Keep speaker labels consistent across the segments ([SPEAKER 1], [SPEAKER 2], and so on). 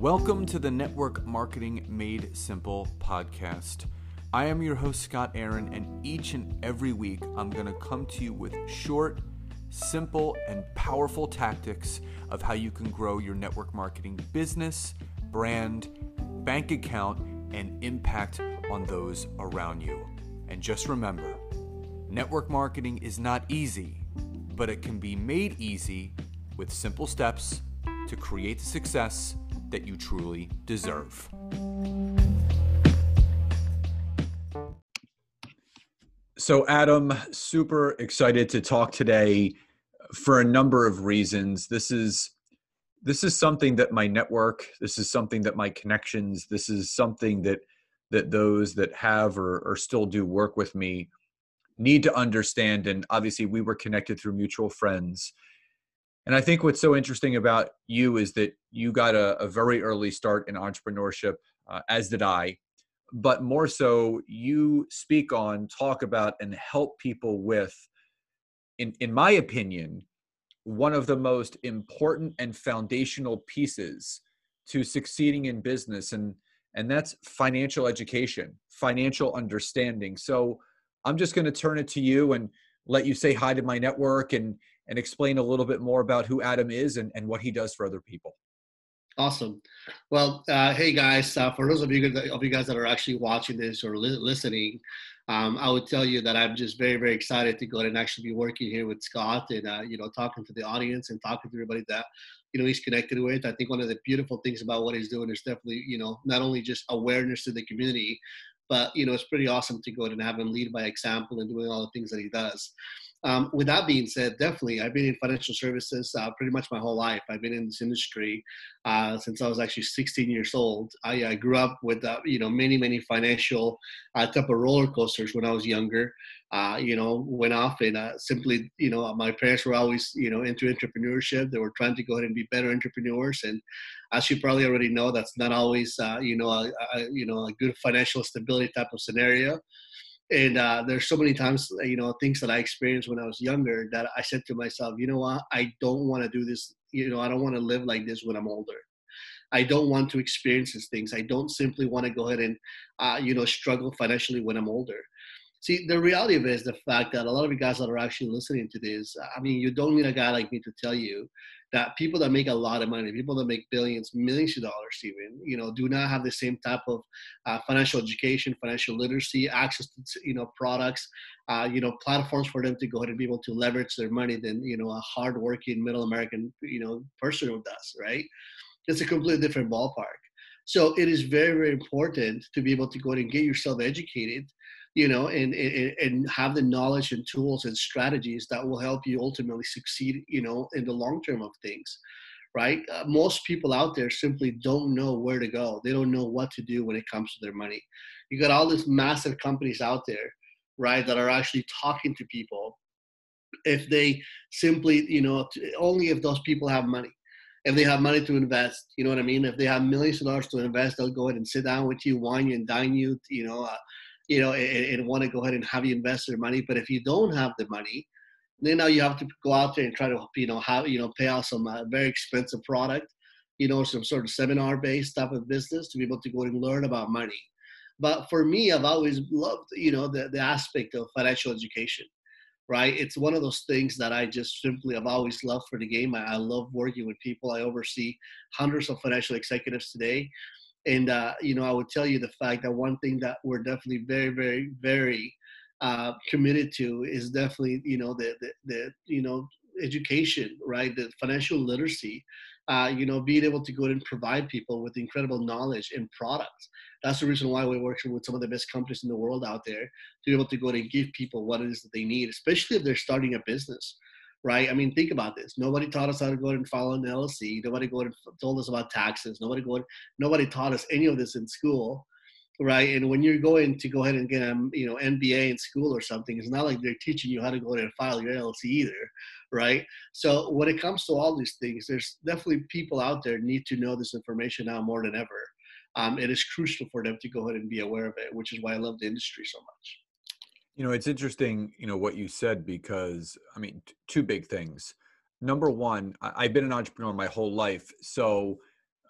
[SPEAKER 1] Welcome to the Network Marketing Made Simple podcast. I am your host, Scott Aaron, and each and every week I'm going to come to you with short, simple, and powerful tactics of how you can grow your network marketing business, brand, bank account, and impact on those around you. And just remember network marketing is not easy, but it can be made easy with simple steps to create the success that you truly deserve. So, Adam, super excited to talk today for a number of reasons. This is this is something that my network, this is something that my connections, this is something that that those that have or, or still do work with me need to understand. And obviously, we were connected through mutual friends. And I think what's so interesting about you is that you got a, a very early start in entrepreneurship, uh, as did I. But more so, you speak on, talk about, and help people with, in, in my opinion, one of the most important and foundational pieces to succeeding in business. And, and that's financial education, financial understanding. So I'm just going to turn it to you and let you say hi to my network and and explain a little bit more about who Adam is and, and what he does for other people.
[SPEAKER 2] Awesome. Well, uh, hey guys, uh, for those of you of you guys that are actually watching this or li- listening, um, I would tell you that I'm just very very excited to go and actually be working here with Scott and uh, you know talking to the audience and talking to everybody that you know he's connected with. I think one of the beautiful things about what he's doing is definitely you know not only just awareness to the community, but you know it's pretty awesome to go and have him lead by example and doing all the things that he does. Um, with that being said, definitely, I've been in financial services uh, pretty much my whole life. I've been in this industry uh, since I was actually 16 years old. I, I grew up with uh, you know many many financial uh, type of roller coasters when I was younger. Uh, you know, went off and uh, simply you know my parents were always you know into entrepreneurship. They were trying to go ahead and be better entrepreneurs, and as you probably already know, that's not always you know a, a, you know a good financial stability type of scenario and uh, there's so many times you know things that i experienced when i was younger that i said to myself you know what? I don't want to do this you know i don't want to live like this when i'm older. I don't want to experience these things. I don't simply want to go ahead and uh, you know struggle financially when i'm older. See the reality of it is the fact that a lot of you guys that are actually listening to this i mean you don't need a guy like me to tell you that people that make a lot of money, people that make billions, millions of dollars even, you know, do not have the same type of uh, financial education, financial literacy, access to, you know, products, uh, you know, platforms for them to go ahead and be able to leverage their money than, you know, a hardworking middle American, you know, person does, right? It's a completely different ballpark. So it is very, very important to be able to go and get yourself educated you know, and, and, and have the knowledge and tools and strategies that will help you ultimately succeed, you know, in the long term of things, right? Uh, most people out there simply don't know where to go. They don't know what to do when it comes to their money. You got all these massive companies out there, right, that are actually talking to people. If they simply, you know, only if those people have money if they have money to invest, you know what I mean? If they have millions of dollars to invest, they'll go ahead and sit down with you, wine you, and dine you, you know, uh, you know, and, and want to go ahead and have you invest their money. But if you don't have the money, then now you have to go out there and try to, you know, have, you know, pay out some uh, very expensive product, you know, some sort of seminar based type of business to be able to go and learn about money. But for me, I've always loved, you know, the, the aspect of financial education, right? It's one of those things that I just simply have always loved for the game. I, I love working with people. I oversee hundreds of financial executives today and uh, you know, I would tell you the fact that one thing that we're definitely very, very, very uh, committed to is definitely you know the, the, the you know education, right? The financial literacy. Uh, you know, being able to go and provide people with incredible knowledge and products. That's the reason why we're working with some of the best companies in the world out there to be able to go and give people what it is that they need, especially if they're starting a business right? I mean, think about this. Nobody taught us how to go and file an LLC. Nobody go and told us about taxes. Nobody go. Nobody taught us any of this in school, right? And when you're going to go ahead and get a you know MBA in school or something, it's not like they're teaching you how to go ahead and file your LLC either, right? So when it comes to all these things, there's definitely people out there need to know this information now more than ever. Um, it is crucial for them to go ahead and be aware of it, which is why I love the industry so much.
[SPEAKER 1] You know, it's interesting, you know, what you said because I mean, t- two big things. Number one, I- I've been an entrepreneur my whole life, so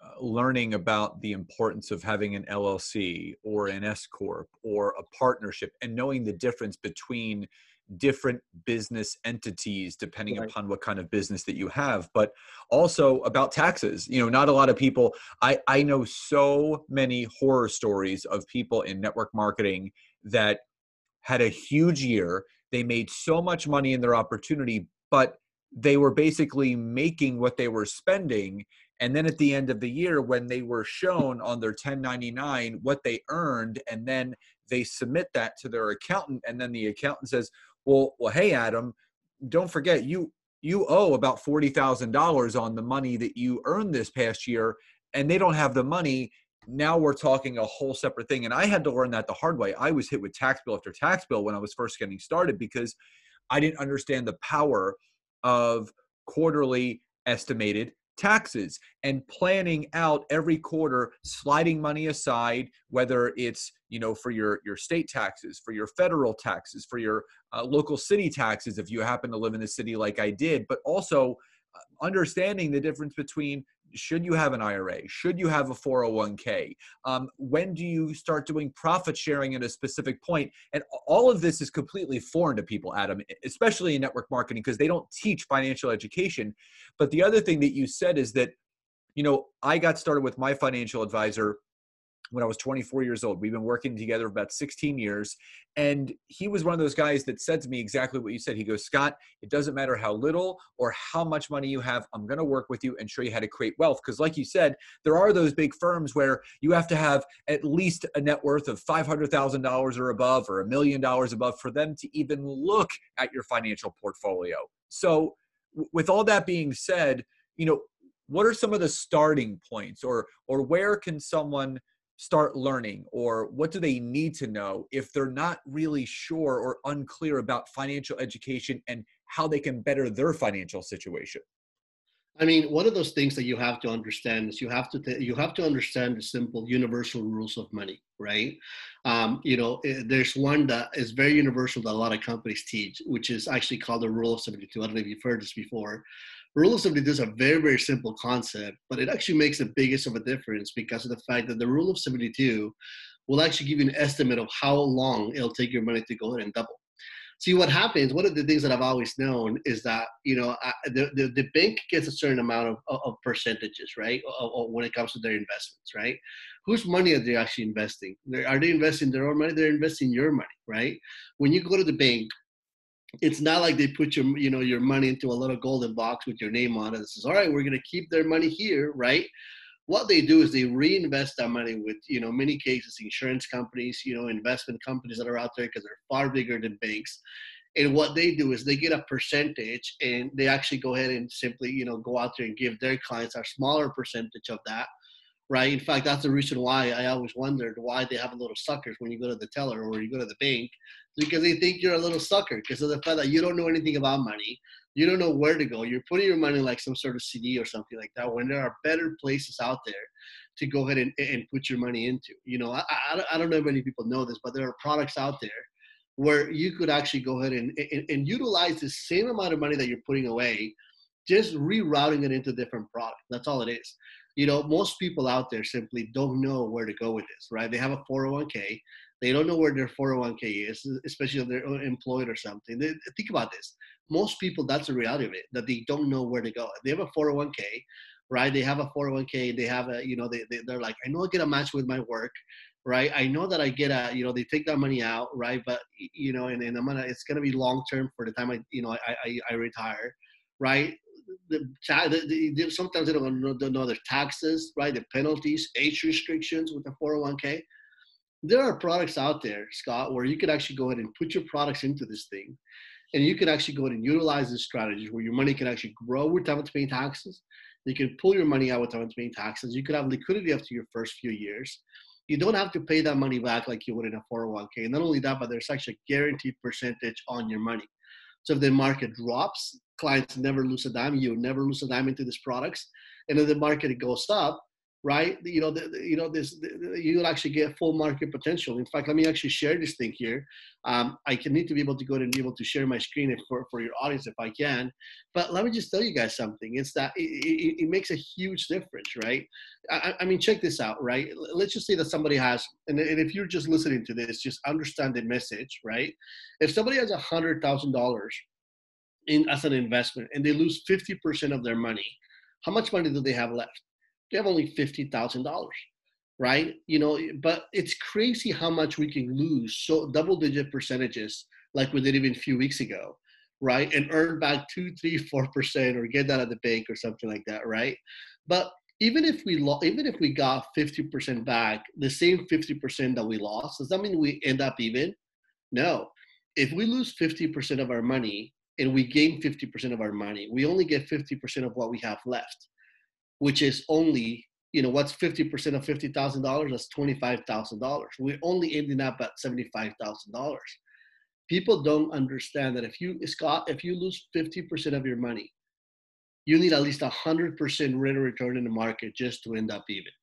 [SPEAKER 1] uh, learning about the importance of having an LLC or an S corp or a partnership and knowing the difference between different business entities depending right. upon what kind of business that you have but also about taxes you know not a lot of people i i know so many horror stories of people in network marketing that had a huge year. They made so much money in their opportunity but they were basically making what they were spending. And then at the end of the year when they were shown on their 1099 what they earned and then they submit that to their accountant and then the accountant says well well hey adam don't forget you you owe about $40,000 on the money that you earned this past year and they don't have the money now we're talking a whole separate thing and i had to learn that the hard way. I was hit with tax bill after tax bill when i was first getting started because i didn't understand the power of quarterly estimated taxes and planning out every quarter sliding money aside whether it's you know for your your state taxes for your federal taxes for your uh, local city taxes if you happen to live in the city like i did but also understanding the difference between should you have an IRA? Should you have a 401k? Um, when do you start doing profit sharing at a specific point? And all of this is completely foreign to people, Adam, especially in network marketing, because they don't teach financial education. But the other thing that you said is that, you know, I got started with my financial advisor when I was 24 years old. We've been working together about 16 years. And he was one of those guys that said to me exactly what you said. He goes, Scott, it doesn't matter how little or how much money you have. I'm going to work with you and show you how to create wealth. Because, like you said, there are those big firms where you have to have at least a net worth of $500,000 or above or a million dollars above for them to even look at your financial portfolio. So, with all that being said, you know, what are some of the starting points or or where can someone start learning or what do they need to know if they're not really sure or unclear about financial education and how they can better their financial situation?
[SPEAKER 2] I mean one of those things that you have to understand is you have to th- you have to understand the simple universal rules of money right? Um, you know eh, there's one that is very universal that a lot of companies teach which is actually called the rule of 72 i don't know if you've heard this before Rule of 72 is a very, very simple concept, but it actually makes the biggest of a difference because of the fact that the rule of 72 will actually give you an estimate of how long it'll take your money to go ahead and double. See what happens. One of the things that I've always known is that you know the, the, the bank gets a certain amount of, of percentages, right, when it comes to their investments, right? Whose money are they actually investing? Are they investing their own money? They're investing your money, right? When you go to the bank, it's not like they put your you know your money into a little golden box with your name on it. It says, all right, we're going to keep their money here, right? What they do is they reinvest that money with you know many cases insurance companies, you know investment companies that are out there because they're far bigger than banks. And what they do is they get a percentage, and they actually go ahead and simply you know go out there and give their clients a smaller percentage of that right? In fact, that's the reason why I always wondered why they have a little suckers when you go to the teller or you go to the bank, because they think you're a little sucker because of the fact that you don't know anything about money, you don't know where to go. You're putting your money like some sort of CD or something like that. When there are better places out there to go ahead and, and put your money into, you know, I, I, I don't know if many people know this, but there are products out there where you could actually go ahead and, and, and utilize the same amount of money that you're putting away, just rerouting it into different products. That's all it is you know, most people out there simply don't know where to go with this, right? They have a 401k. They don't know where their 401k is, especially if they're employed or something. They, think about this. Most people, that's the reality of it, that they don't know where to go. They have a 401k, right? They have a 401k. They have a, you know, they, they, they're like, I know I get a match with my work, right? I know that I get a, you know, they take that money out, right? But, you know, and, and I'm gonna, it's gonna be long term for the time I, you know, I, I, I retire, right? The, the, the, sometimes they don't know, don't know their taxes, right? The penalties, age restrictions with the 401k. There are products out there, Scott, where you could actually go ahead and put your products into this thing, and you can actually go ahead and utilize this strategies where your money can actually grow without paying taxes. You can pull your money out without paying taxes. You could have liquidity after your first few years. You don't have to pay that money back like you would in a 401k. And not only that, but there's actually a guaranteed percentage on your money. So if the market drops, clients never lose a dime. You never lose a dime into these products. And if the market goes up, right? You know, the, you know this. The, you'll actually get full market potential. In fact, let me actually share this thing here. Um, I can need to be able to go and be able to share my screen for for your audience if I can. But let me just tell you guys something. It's that it, it, it makes a huge difference, right? I, I, mean, check this out, right? Let's just say that somebody has, and, and if you're just listening to this, just understand the message, right? If somebody has a hundred thousand dollars in as an investment and they lose fifty percent of their money, how much money do they have left? they have only $50,000, right? You know, but it's crazy how much we can lose so double digit percentages like we did even a few weeks ago, right? And earn back two, three, four percent or get that at the bank or something like that, right? But even if we lo- even if we got 50% back, the same 50% that we lost, does that mean we end up even? No. If we lose 50% of our money and we gain 50% of our money, we only get 50% of what we have left which is only you know what's 50% of $50000 that's $25000 we're only ending up at $75000 people don't understand that if you scott if you lose 50% of your money you need at least 100% rate of return in the market just to end up even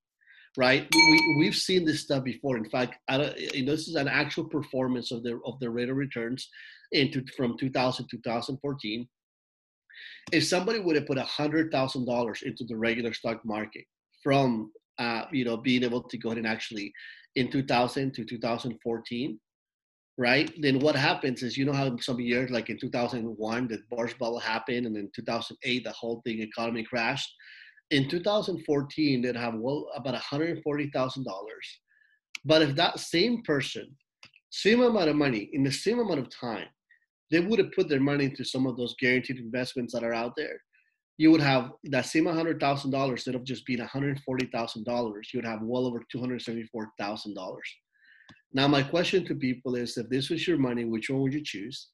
[SPEAKER 2] right? We, we've seen this stuff before. In fact I don't, you know, this is an actual performance of the of the rate of returns into from 2000 to 2014 if somebody would have put a hundred thousand dollars into the regular stock market from uh, you know being able to go ahead and actually in 2000 to 2014 right then what happens is you know how some years like in 2001 the bars bubble happened and in 2008 the whole thing economy crashed. In 2014 they'd have well about $140000 but if that same person same amount of money in the same amount of time they would have put their money into some of those guaranteed investments that are out there, you would have that same hundred thousand dollars instead of just being one hundred forty thousand dollars, you would have well over two hundred seventy-four thousand dollars. Now, my question to people is: If this was your money, which one would you choose?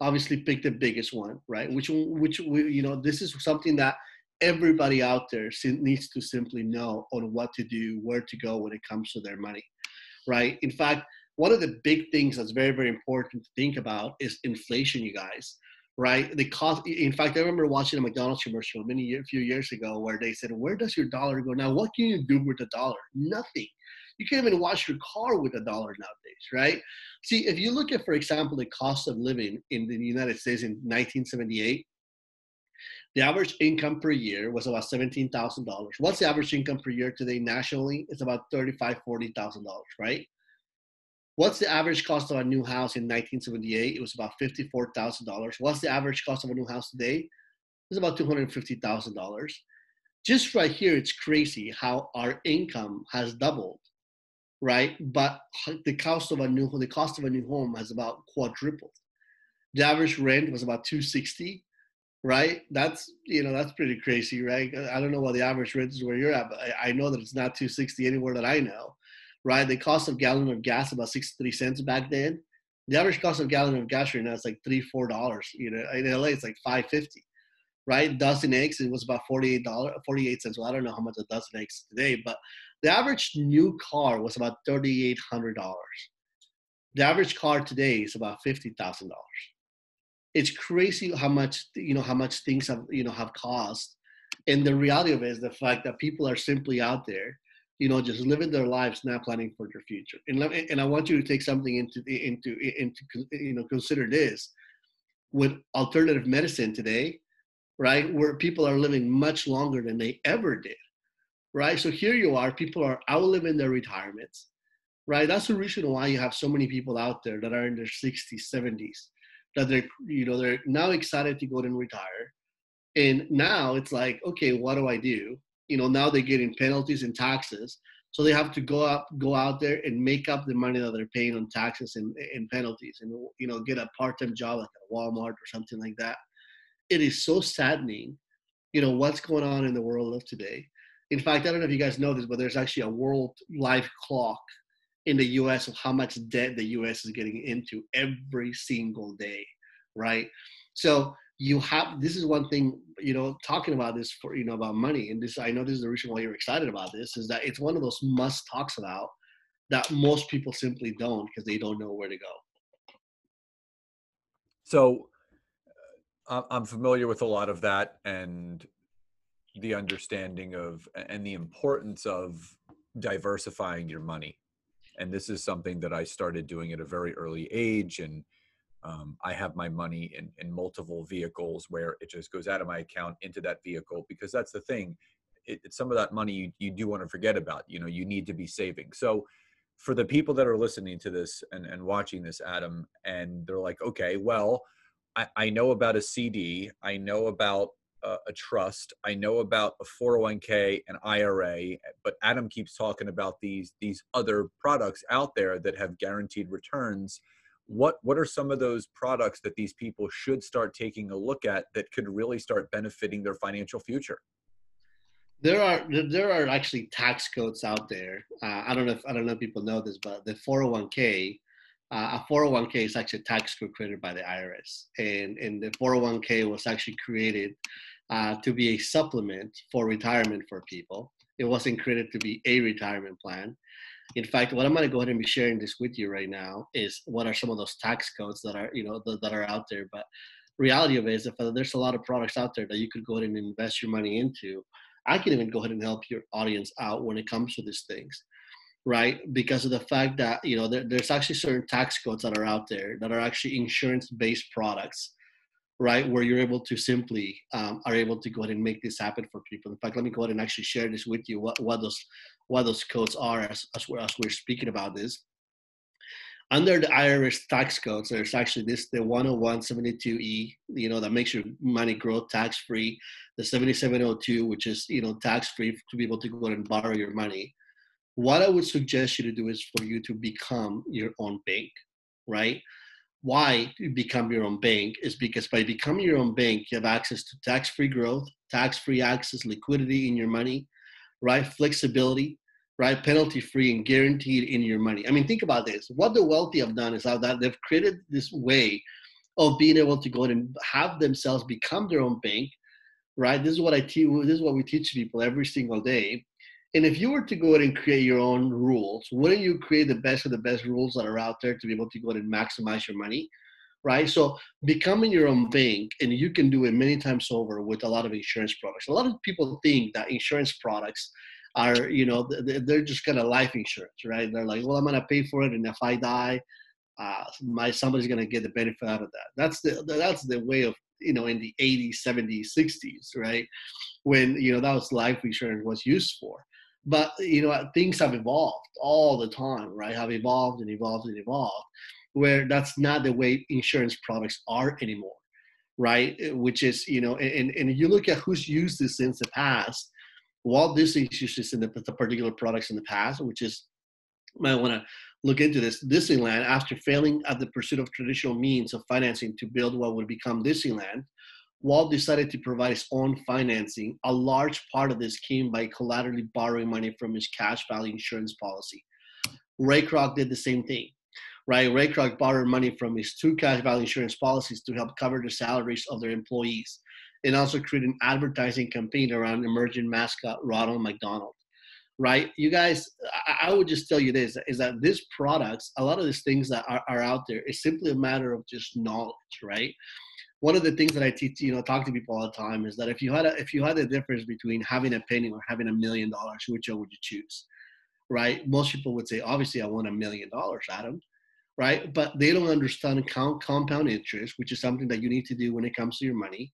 [SPEAKER 2] Obviously, pick the biggest one, right? Which one? Which you know, this is something that everybody out there needs to simply know on what to do, where to go when it comes to their money, right? In fact, one of the big things that's very very important to think about is inflation you guys right the cost in fact i remember watching a mcdonald's commercial many few years ago where they said where does your dollar go now what can you do with a dollar nothing you can't even wash your car with a dollar nowadays right see if you look at for example the cost of living in the united states in 1978 the average income per year was about $17,000. What's the average income per year today nationally? It's about $35,000, $40,000, right? What's the average cost of a new house in 1978? It was about $54,000. What's the average cost of a new house today? It's about $250,000. Just right here, it's crazy how our income has doubled, right? But the cost of a new the cost of a new home has about quadrupled. The average rent was about 260, right? That's you know that's pretty crazy, right? I don't know what the average rent is where you're at, but I, know that it's not 260 anywhere that I know right? The cost of gallon of gas about 63 cents back then. The average cost of gallon of gas right now is like three, four dollars. You know, in LA it's like five fifty. Right? Dozen eggs, it was about forty-eight dollars, forty-eight cents. Well, I don't know how much a dozen eggs today, but the average new car was about thirty-eight hundred dollars. The average car today is about fifty thousand dollars. It's crazy how much you know how much things have you know have cost, and the reality of it is the fact that people are simply out there you know, just living their lives, not planning for their future. And and I want you to take something into into into you know consider this with alternative medicine today, right? Where people are living much longer than they ever did, right? So here you are, people are outliving their retirements, right? That's the reason why you have so many people out there that are in their 60s, 70s, that they're you know they're now excited to go and retire, and now it's like, okay, what do I do? You know now they're getting penalties and taxes. So they have to go out go out there and make up the money that they're paying on taxes and, and penalties and you know get a part-time job like at walmart or something like that. It is so saddening you know what's going on in the world of today. In fact i don't know if you guys know this but there's actually a world life clock in the us of how much debt the us is getting into every single day right? So you have this is one thing you know talking about this for you know about money and this i know this is the reason why you're excited about this is that it's one of those must talks about that most people simply don't because they don't know where to go
[SPEAKER 1] so uh, i'm familiar with a lot of that and the understanding of and the importance of diversifying your money. And this is something that I started doing at a very early age. And um, I have my money in, in multiple vehicles where it just goes out of my account into that vehicle because that's the thing. It, some of that money you, you do want to forget about. You know, you need to be saving. So, for the people that are listening to this and, and watching this, Adam, and they're like, okay, well, I, I know about a CD, I know about a, a trust, I know about a 401k, an IRA, but Adam keeps talking about these these other products out there that have guaranteed returns what what are some of those products that these people should start taking a look at that could really start benefiting their financial future?
[SPEAKER 2] There are there are actually tax codes out there. Uh, i don't know if i don't know if people know this but the 401k uh, a 401k is actually a tax code created by the irs and and the 401k was actually created uh, to be a supplement for retirement for people. It wasn't created to be a retirement plan in fact, what I'm going to go ahead and be sharing this with you right now is what are some of those tax codes that are, you know, th- that are out there. But reality of it is, if uh, there's a lot of products out there that you could go ahead and invest your money into, I can even go ahead and help your audience out when it comes to these things, right? Because of the fact that you know there, there's actually certain tax codes that are out there that are actually insurance-based products right where you're able to simply um, are able to go ahead and make this happen for people. In fact let me go ahead and actually share this with you what, what those what those codes are as, as, we're, as we're speaking about this. Under the irs tax codes there's actually this the 10172e you know that makes your money grow tax free the 7702 which is you know tax free to be able to go ahead and borrow your money. What i would suggest you to do is for you to become your own bank right why you become your own bank is because by becoming your own bank, you have access to tax free growth, tax free access, liquidity in your money, right? Flexibility, right? Penalty free and guaranteed in your money. I mean, think about this. What the wealthy have done is how that they've created this way of being able to go and have themselves become their own bank, right? This is what I teach. This is what we teach people every single day. And if you were to go ahead and create your own rules, wouldn't you create the best of the best rules that are out there to be able to go ahead and maximize your money? Right. So becoming your own bank, and you can do it many times over with a lot of insurance products. A lot of people think that insurance products are, you know, they're just kind of life insurance, right? They're like, well, I'm going to pay for it, and if I die, uh, my somebody's going to get the benefit out of that. That's the that's the way of you know in the 80s, 70s, 60s, right? When you know that was life insurance was used for but you know things have evolved all the time right? Have evolved and evolved and evolved where that's not the way insurance products are anymore right? Which is you know and and you look at who's used this since the past walt disney used this in the, the particular products in the past which is might want to look into this disneyland after failing at the pursuit of traditional means of financing to build what would become disneyland Walt decided to provide his own financing. A large part of this came by collaterally borrowing money from his cash value insurance policy. Ray Kroc did the same thing, right? Ray Kroc borrowed money from his two cash value insurance policies to help cover the salaries of their employees and also create an advertising campaign around emerging mascot Ronald McDonald. Right, you guys, I, I would just tell you this: is that these products, a lot of these things that are, are out there, is simply a matter of just knowledge, right? One of the things that I teach, you know, talk to people all the time is that if you had a, if you had the difference between having a penny or having a million dollars, which one would you choose? Right? Most people would say, obviously, I want a million dollars, Adam. Right? But they don't understand compound interest, which is something that you need to do when it comes to your money.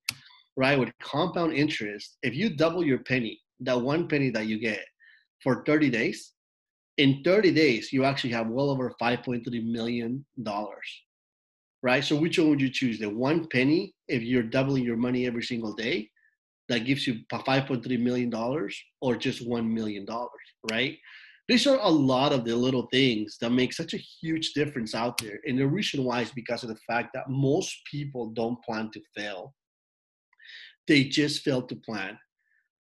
[SPEAKER 2] Right? With compound interest, if you double your penny, that one penny that you get for 30 days, in 30 days, you actually have well over 5.3 million dollars right? So which one would you choose? The one penny if you're doubling your money every single day that gives you 5.3 million dollars or just 1 million dollars, right? These are a lot of the little things that make such a huge difference out there. And the reason why is because of the fact that most people don't plan to fail. They just fail to plan,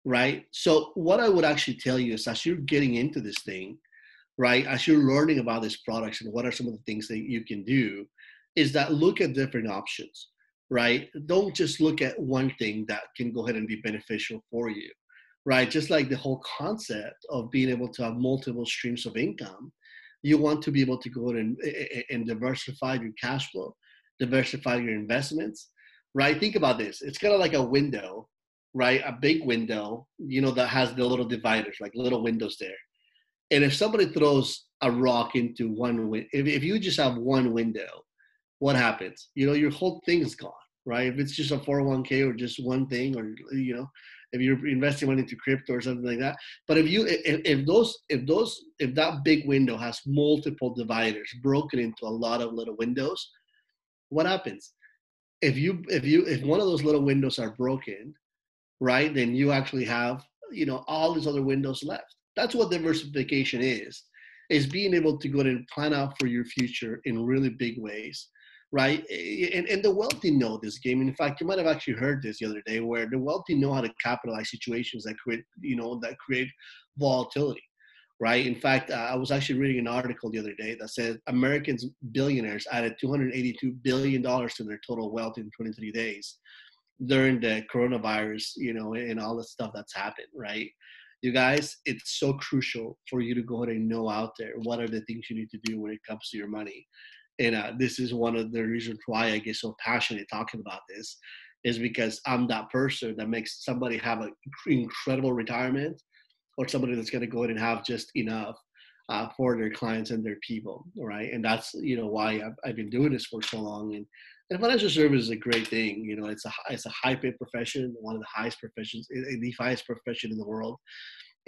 [SPEAKER 2] right? So what I would actually tell you is as you're getting into this thing, right, as you're learning about these products and what are some of the things that you can do, is that look at different options, right? Don't just look at one thing that can go ahead and be beneficial for you, right? Just like the whole concept of being able to have multiple streams of income, you want to be able to go and, eh, eh, and diversify your cash flow, diversify your investments, right? Think about this. It's kind of like a window, right? A big window, you know, that has the little dividers, like little windows there. And if somebody throws a rock into one window, if, if you just have one window, what happens? You know, your whole thing's gone, right? If it's just a 401k or just one thing, or, you know, if you're investing money into crypto or something like that. But if you, if, if those, if those, if that big window has multiple dividers broken into a lot of little windows, what happens? If you, if you, if one of those little windows are broken, right, then you actually have, you know, all these other windows left. That's what diversification is, is being able to go and plan out for your future in really big ways, right? And, and the wealthy know this game. In fact, you might have actually heard this the other day, where the wealthy know how to capitalize situations that create, you know, that create volatility right? In fact, uh, I was actually reading an article the other day that said Americans billionaires added 282 billion dollars to their total wealth in 23 days during the coronavirus, you know, and all the stuff that's happened, right? You guys, it's so crucial for you to go ahead and know out there what are the things you need to do when it comes to your money. And uh, this is one of the reasons why I get so passionate talking about this, is because I'm that person that makes somebody have an incredible retirement, or somebody that's going to go in and have just enough uh, for their clients and their people, right? And that's you know why I've, I've been doing this for so long, and and financial service is a great thing. You know, it's a it's a high paid profession, one of the highest professions, the highest profession in the world.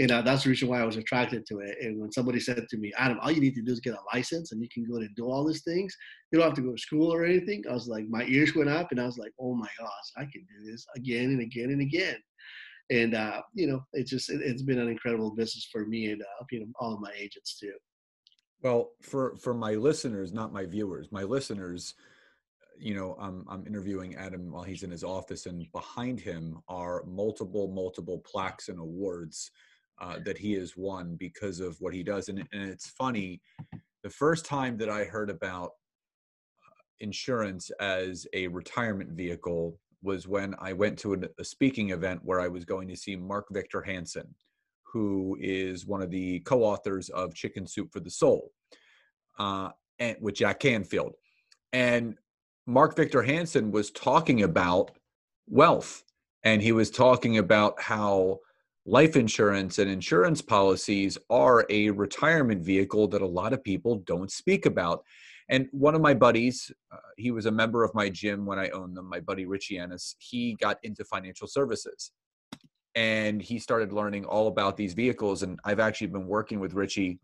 [SPEAKER 2] And uh, that's the reason why I was attracted to it. And when somebody said to me, Adam, all you need to do is get a license and you can go and do all these things. You don't have to go to school or anything. I was like, my ears went up and I was like, oh my gosh, I can do this again and again and again. And, uh, you know, it's just, it, has been an incredible business for me and, uh, you know, all of my agents too.
[SPEAKER 1] Well, for, for my listeners, not my viewers, my listeners, you know, I'm I'm interviewing Adam while he's in his office, and behind him are multiple multiple plaques and awards uh, that he has won because of what he does. And, and it's funny, the first time that I heard about uh, insurance as a retirement vehicle was when I went to a, speaking event where I was going to see Mark Victor Hansen, who is one of the co-authors of Chicken Soup for the Soul, uh, and with Jack Canfield. And Mark Victor Hansen was talking about wealth and he was talking about how life insurance and insurance policies are a retirement vehicle that a lot of people don't speak about. And one of my buddies, uh, he was a member of my gym when I owned them, my buddy Richie Ennis, he got into financial services and he started learning all about these vehicles. And I've actually been working with Richie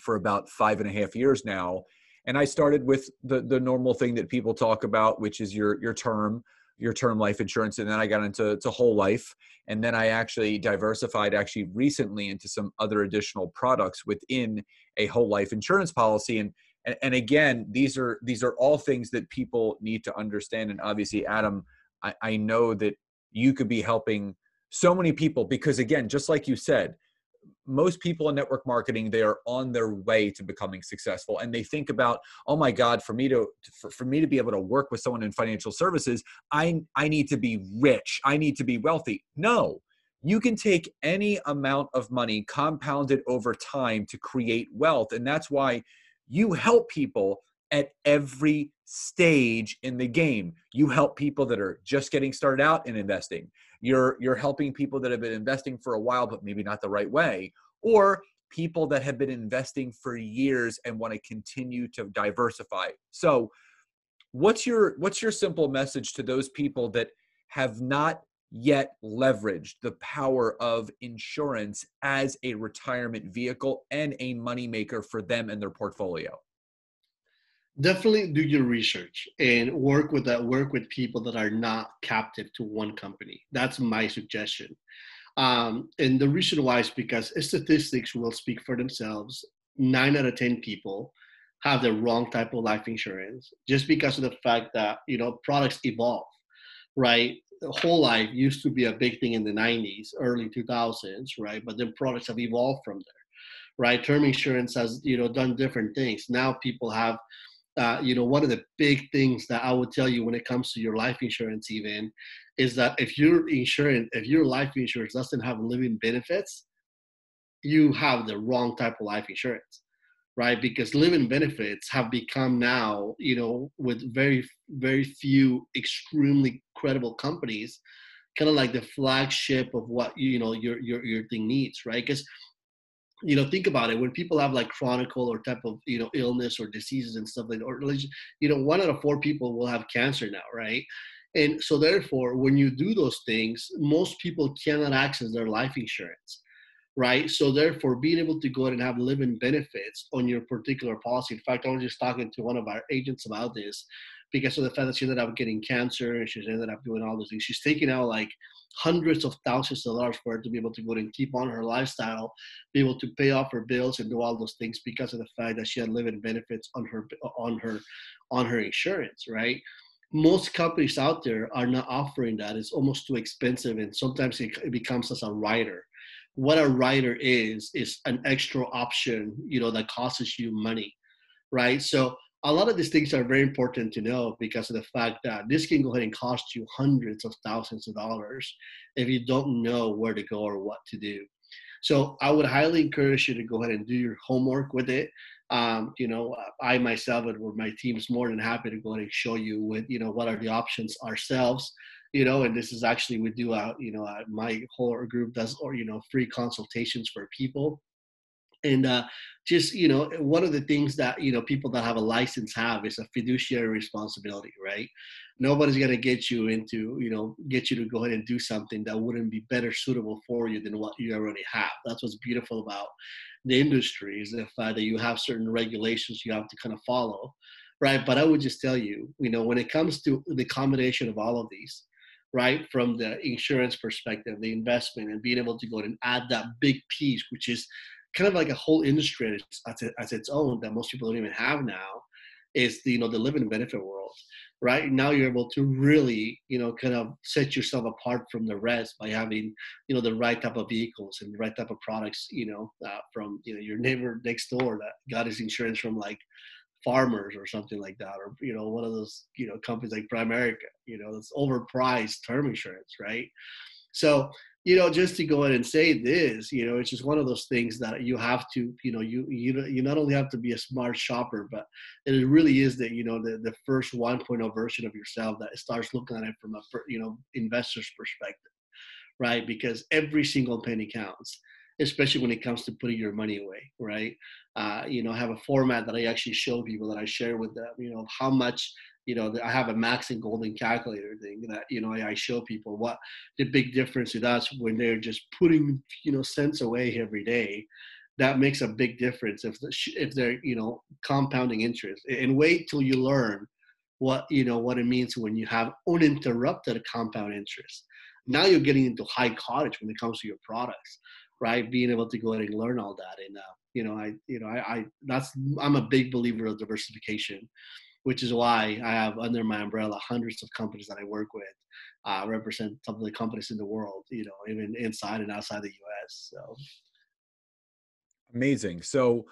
[SPEAKER 1] for about five and a half years now and I started with the the normal thing that people talk about, which is your your term your term life insurance and then i got into to whole life and then i actually diversified actually recently into some other additional products within a whole life insurance policy and and, and again these are these are all things that people need to understand and obviously adam I, I know that you could be helping so many people because again just like you said most people in network marketing they are on their way to becoming successful and they think about oh my god for me to for, for me to be able to work with someone in financial services i i need to be rich i need to be wealthy. No you can take any amount of money compounded over time to create wealth and that's why you help people at every stage in the game. You help people that are just getting started out in investing you're you're helping people that have been investing for a while but maybe not the right way or people that have been investing for years and want to continue to diversify. So what's your what's your simple message to those people that have not yet leveraged the power of insurance as a retirement vehicle and a moneymaker for them and their portfolio
[SPEAKER 2] definitely do your research and work with that work with people that are not captive to one company. That's my suggestion. Um, and the reason why is because statistics will speak for themselves. Nine out of ten people have the wrong type of life insurance just because of the fact that you know products evolve right? Whole life used to be a big thing in the 90s early 2000s right? But then products have evolved from there right? Term insurance has you know done different things. Now people have uh, you know, one of the big things that I would tell you when it comes to your life insurance, even, is that if your insurance, if your life insurance doesn't have living benefits, you have the wrong type of life insurance, right? Because living benefits have become now, you know, with very, very few extremely credible companies, kind of like the flagship of what you know your your your thing needs, right? Because you know think about it. When people have like chronic or type of you know illness or diseases and stuff like that or you know one out of four people will have cancer now right? And so therefore when you do those things most people cannot access their life insurance right? So therefore being able to go and have living benefits on your particular policy in fact i was just talking to one of our agents about this because of the fact that she ended up getting cancer and she's ended up doing all those things. She's taking out like hundreds of thousands of dollars for her to be able to go and keep on her lifestyle, be able to pay off her bills and do all those things because of the fact that she had living benefits on her on her on her insurance, right? Most companies out there are not offering that. It's almost too expensive, and sometimes it, it becomes as a rider. What a rider is is an extra option, you know, that costs you money, right? So a lot of these things are very important to know because of the fact that this can go ahead and cost you hundreds of thousands of dollars if you don't know where to go or what to do. So I would highly encourage you to go ahead and do your homework with it. Um, you know, I myself and my team is more than happy to go ahead and show you with, you know, what are the options ourselves you know, and this is actually we do out, you know, uh, my whole group does or you know free consultations for people and uh, just you know one of the things that you know people that have a license have is a fiduciary responsibility right? Nobody's going to get you into you know get you to go ahead and do something that wouldn't be better suitable for you than what you already have. That's what's beautiful about the industry is the fact that you have certain regulations you have to kind of follow right? But i would just tell you you know when it comes to the combination of all of these right from the insurance perspective the investment and being able to go and add that big piece which is kind of like a whole industry as, as its own that most people don't even have now is the you know the living benefit world right? Now you're able to really you know kind of set yourself apart from the rest by having you know the right type of vehicles and the right type of products you know uh, from you know your neighbor next door that got his insurance from like farmers or something like that or you know one of those you know companies like primerica you know it's overpriced term insurance right? So you know, just to go in and say this, you know, it's just one of those things that you have to, you know, you you you not only have to be a smart shopper, but it really is that you know the the first 1.0 version of yourself that starts looking at it from a you know investor's perspective, right? Because every single penny counts, especially when it comes to putting your money away, right? Uh, you know, I have a format that I actually show people that I share with them, you know, how much you know, I have a Max and Golden calculator thing that, you know, I, show people what the big difference it does when they're just putting, you know, cents away every day. That makes a big difference if if they're, you know, compounding interest. And wait till you learn what, you know, what it means when you have uninterrupted compound interest. Now you're getting into high cottage when it comes to your products, right? Being able to go ahead and learn all that. And, uh, you know, I, you know, I, I, that's, I'm a big believer of diversification which is why I have under my umbrella hundreds of companies that I work with, uh, represent some of the companies in the world, you know, even inside and outside the U.S. So
[SPEAKER 1] amazing. So,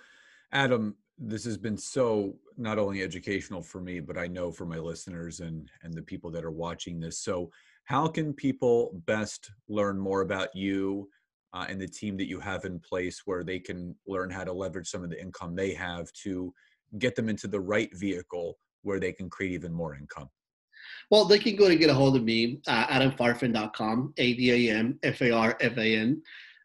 [SPEAKER 1] Adam, this has been so not only educational for me, but I know for my listeners and and the people that are watching this. So, how can people best learn more about you? Uh, and the team that you have in place where they can learn how to leverage some of the income they have to get them into the right vehicle where they can create even more income?
[SPEAKER 2] Well, they can go and get a hold of me, uh, adamfarfan.com, A-D-A-M-F-A-R-F-A-N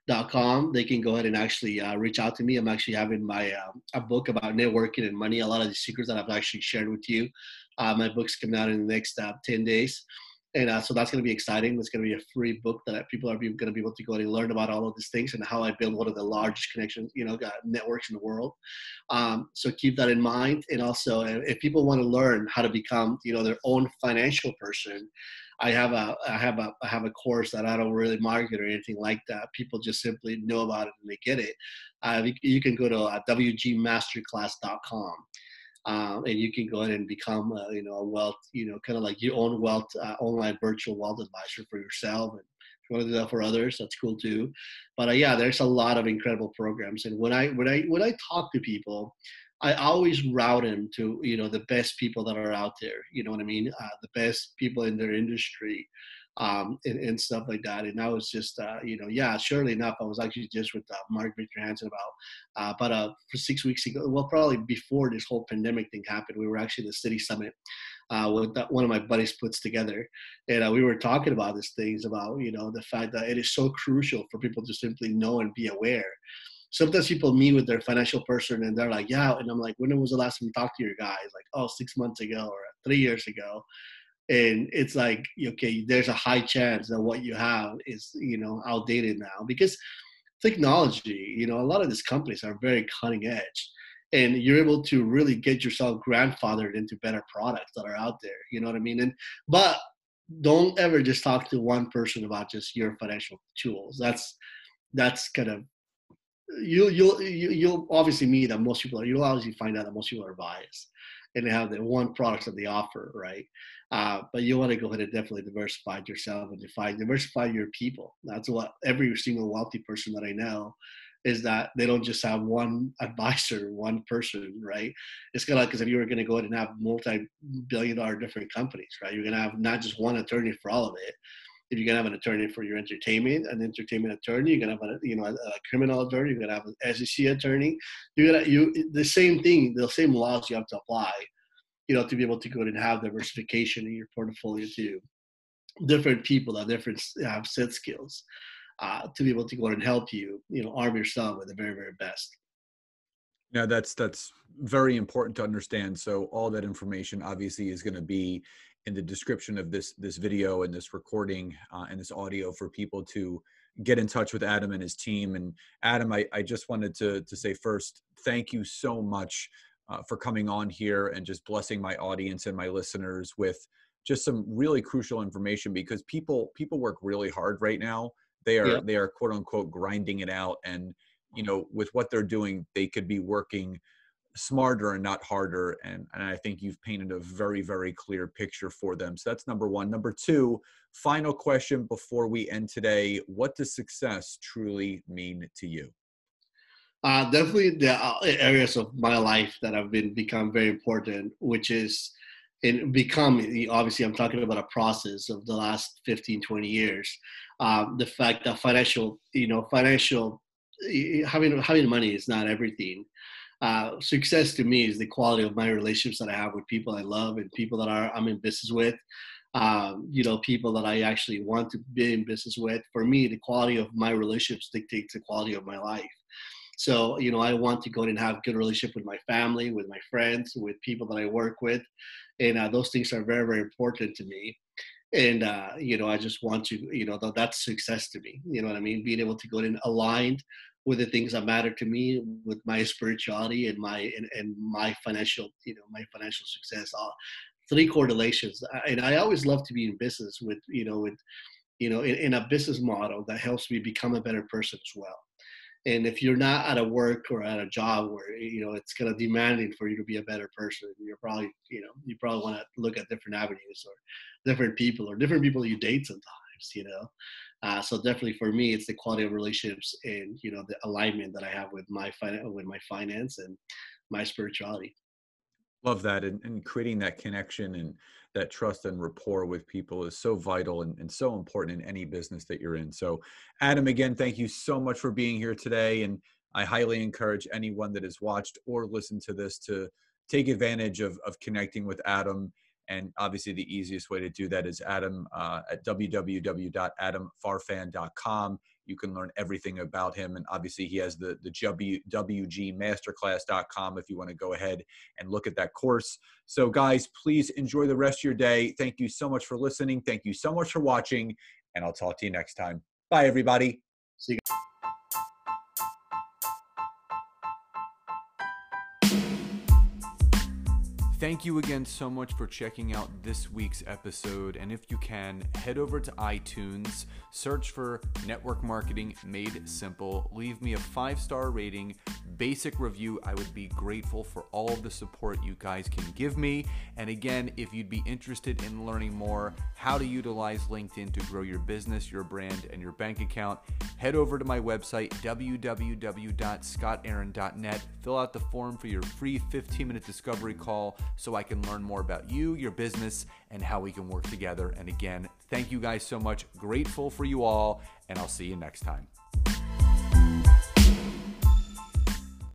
[SPEAKER 2] dot com. They can go ahead and actually uh, reach out to me. I'm actually having my uh, a book about networking and money. A lot of the secrets that I've actually shared with you. Uh, my book's coming out in the next uh, 10 days and uh, so that's going to be exciting. It's going to be a free book that people are going to be able to go and learn about all of these things and how I build one of the largest connections, you know, networks in the world. Um, so keep that in mind. And also, if people want to learn how to become, you know, their own financial person, I have a I have a I have a course that I don't really market or anything like that. People just simply know about it and they get it. Uh, you, you, can go to uh, wgmasterclass.com um, and you can go ahead and become a, you know a wealth you know kind of like your own wealth uh, online virtual wealth advisor for yourself and if you want to do that for others that's cool too but uh, yeah there's a lot of incredible programs and when i when i when i talk to people I always route them to you know the best people that are out there. You know what I mean? Uh, the best people in their industry, um, and, and, stuff like that. And I was just, uh, you know, yeah, surely enough, I was actually just with uh, Mark Victor Hansen about, uh, but uh, for six weeks ago, well, probably before this whole pandemic thing happened, we were actually at the city summit uh, with that one of my buddies puts together, and uh, we were talking about these things about, you know, the fact that it is so crucial for people to simply know and be aware. Sometimes people meet with their financial person and they're like, yeah, and I'm like, when was the last time you talked to your guy? Like, oh, six months ago or three years ago and it's like okay there's a high chance that what you have is you know outdated now because technology you know a lot of these companies are very cutting edge and you're able to really get yourself grandfathered into better products that are out there you know what i mean? And but don't ever just talk to one person about just your financial tools. That's that's kind of you'll you'll you'll obviously meet that most people are you'll obviously find out that most people are biased and they have the one product that they offer right uh, but you want to go ahead and definitely diversify yourself and define, diversify your people. That's what every single wealthy person that I know is that they don't just have one advisor, one person, right? It's kind of like because if you were going to go ahead and have multi-billion dollar different companies, right? You're going to have not just one attorney for all of it. If you're to have an attorney for your entertainment, an entertainment attorney, you're to have a, you know, a, a criminal attorney, you're to have an SEC attorney. You're to, you, the same thing, the same laws you have to apply you know, to be able to go and have diversification in your portfolio to different people that different have set skills uh, to be able to go and help you, you know, arm yourself with the very, very best.
[SPEAKER 1] Yeah, that's that's very important to understand. So all that information obviously is going to be in the description of this this video and this recording uh, and this audio for people to get in touch with Adam and his team. And Adam, I, I just wanted to to say first, thank you so much uh, for coming on here and just blessing my audience and my listeners with just some really crucial information because people people work really hard right now they are yeah. they are quote unquote grinding it out and you know with what they're doing they could be working smarter and not harder and, and i think you've painted a very very clear picture for them so that's number one number two final question before we end today what does success truly mean to you
[SPEAKER 2] uh, definitely the uh, areas of my life that have been become very important, which is in become obviously I'm talking about a process of the last 15, 20 years. Um, the fact that financial, you know, financial having having money is not everything. Uh, success to me is the quality of my relationships that I have with people I love and people that are I'm in business with. Um, you know, people that I actually want to be in business with. For me, the quality of my relationships dictates the quality of my life. So, you know, I want to go and have good relationship with my family, with my friends, with people that I work with. And uh, those things are very, very important to me. And, uh, you know, I just want to, you know, that's success to me. You know what I mean? Being able to go in aligned with the things that matter to me, with my spirituality and my, and, and my financial, you know, my financial success. All, three correlations. And I always love to be in business with, you know, with, you know, in, in a business model that helps me become a better person as well and if you're not at a work or at a job where you know it's kind of demanding for you to be a better person you're probably you know you probably want to look at different avenues or different people or different people you date sometimes you know uh, so definitely for me it's the quality of relationships and you know the alignment that i have with my fin- with my finance and my spirituality
[SPEAKER 1] love that and, and creating that connection and that trust and rapport with people is so vital and, and, so important in any business that you're in. So, Adam, again, thank you so much for being here today. And I highly encourage anyone that has watched or listened to this to take advantage of, of connecting with Adam. And obviously, the easiest way to do that is Adam uh, at www.adamfarfan.com you can learn everything about him. And obviously, he has the, the w, WGmasterclass.com if you want to go ahead and look at that course. So, guys, please enjoy the rest of your day. Thank you so much for listening. Thank you so much for watching. And I'll talk to you next time. Bye, everybody. See you. Thank you again so much for checking out this week's episode. And if you can, head over to iTunes, search for Network Marketing Made Simple, leave me a five star rating, basic review. I would be grateful for all of the support you guys can give me. And again, if you'd be interested in learning more how to utilize LinkedIn to grow your business, your brand, and your bank account, head over to my website, www.scottaaron.net, fill out the form for your free 15 minute discovery call so I can learn more about you, your business, and how we can work together. And again, thank you guys so much. Grateful for you all, and I'll see you next time.